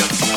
Yeah.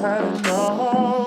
had enough.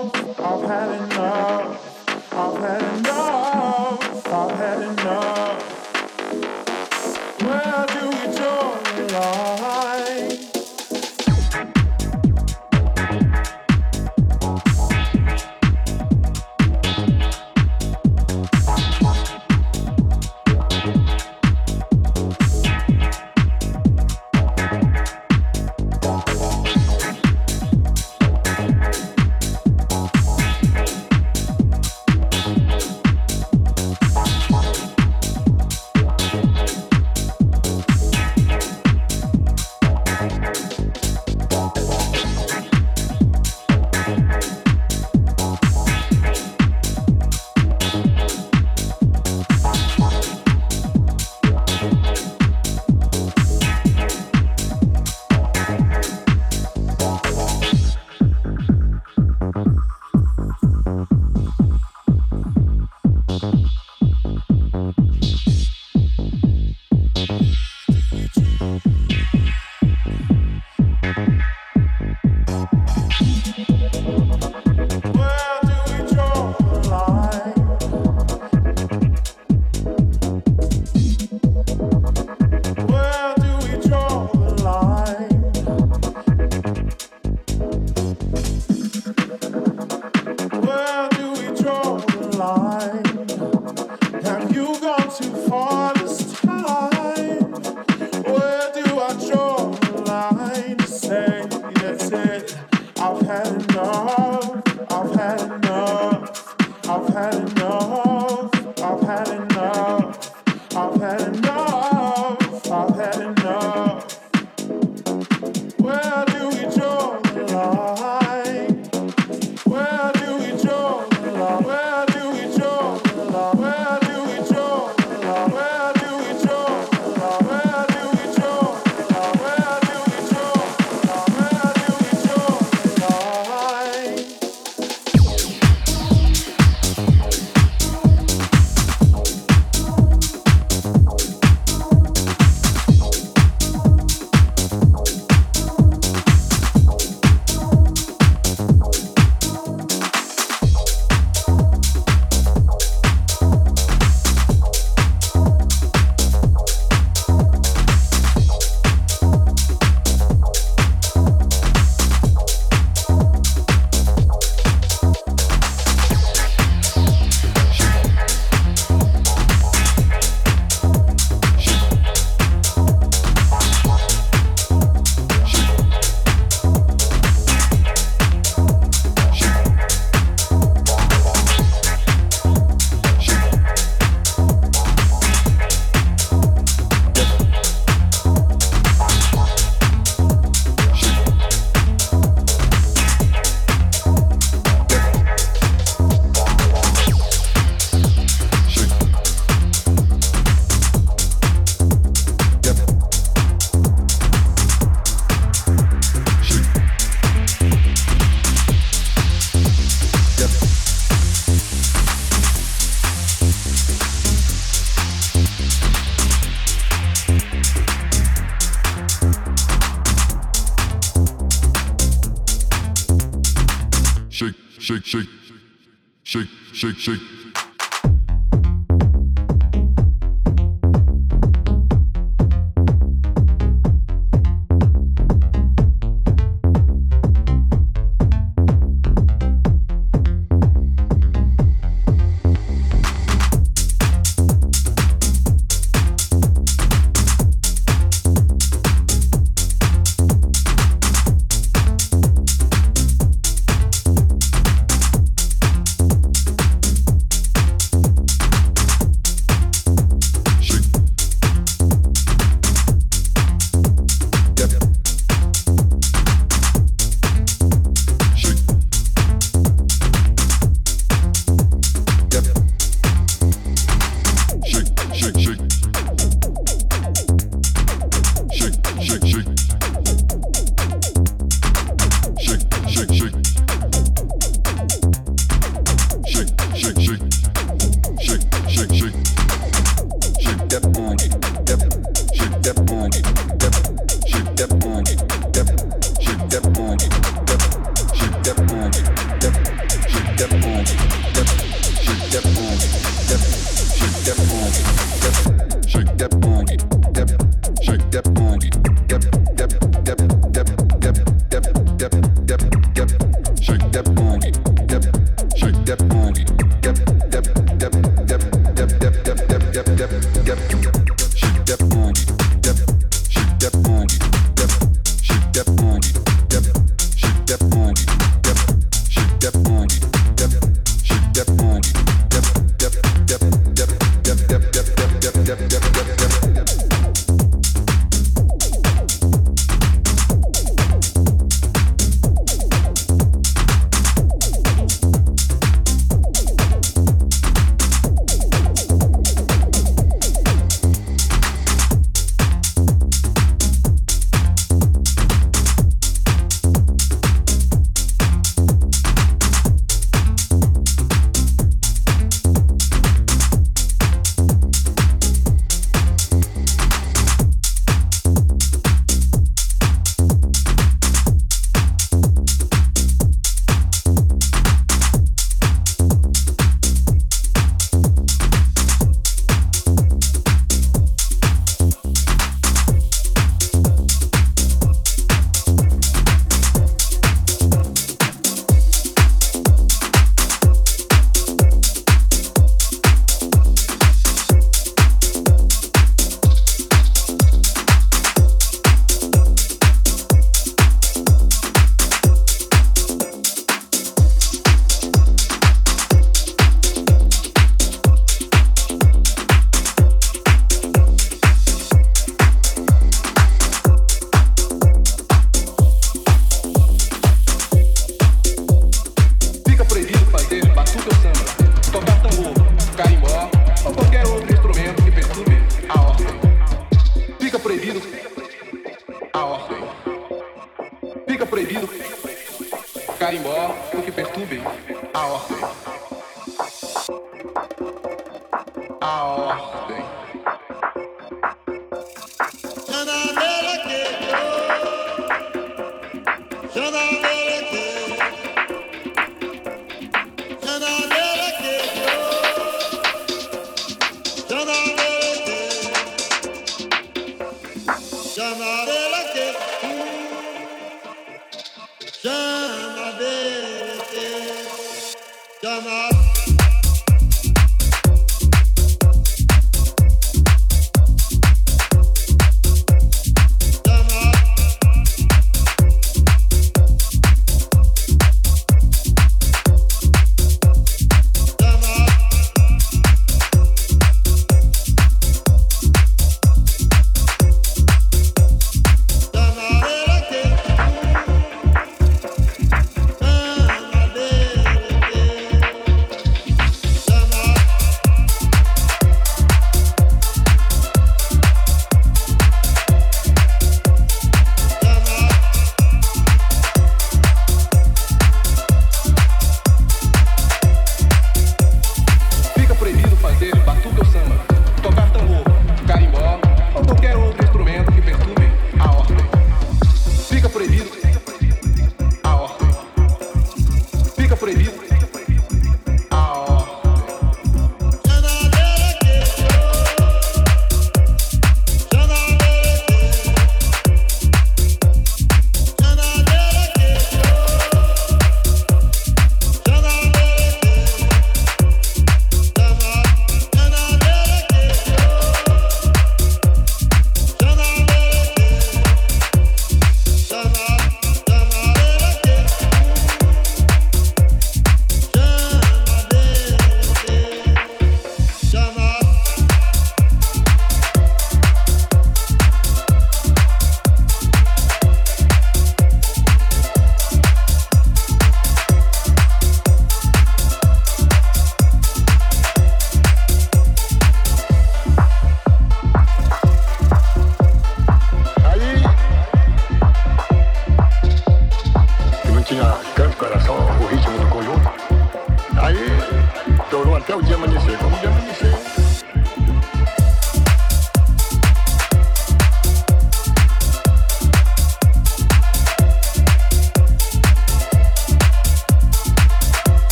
ordem. Fica proibido carimbó o que perturbe a ordem. A ordem.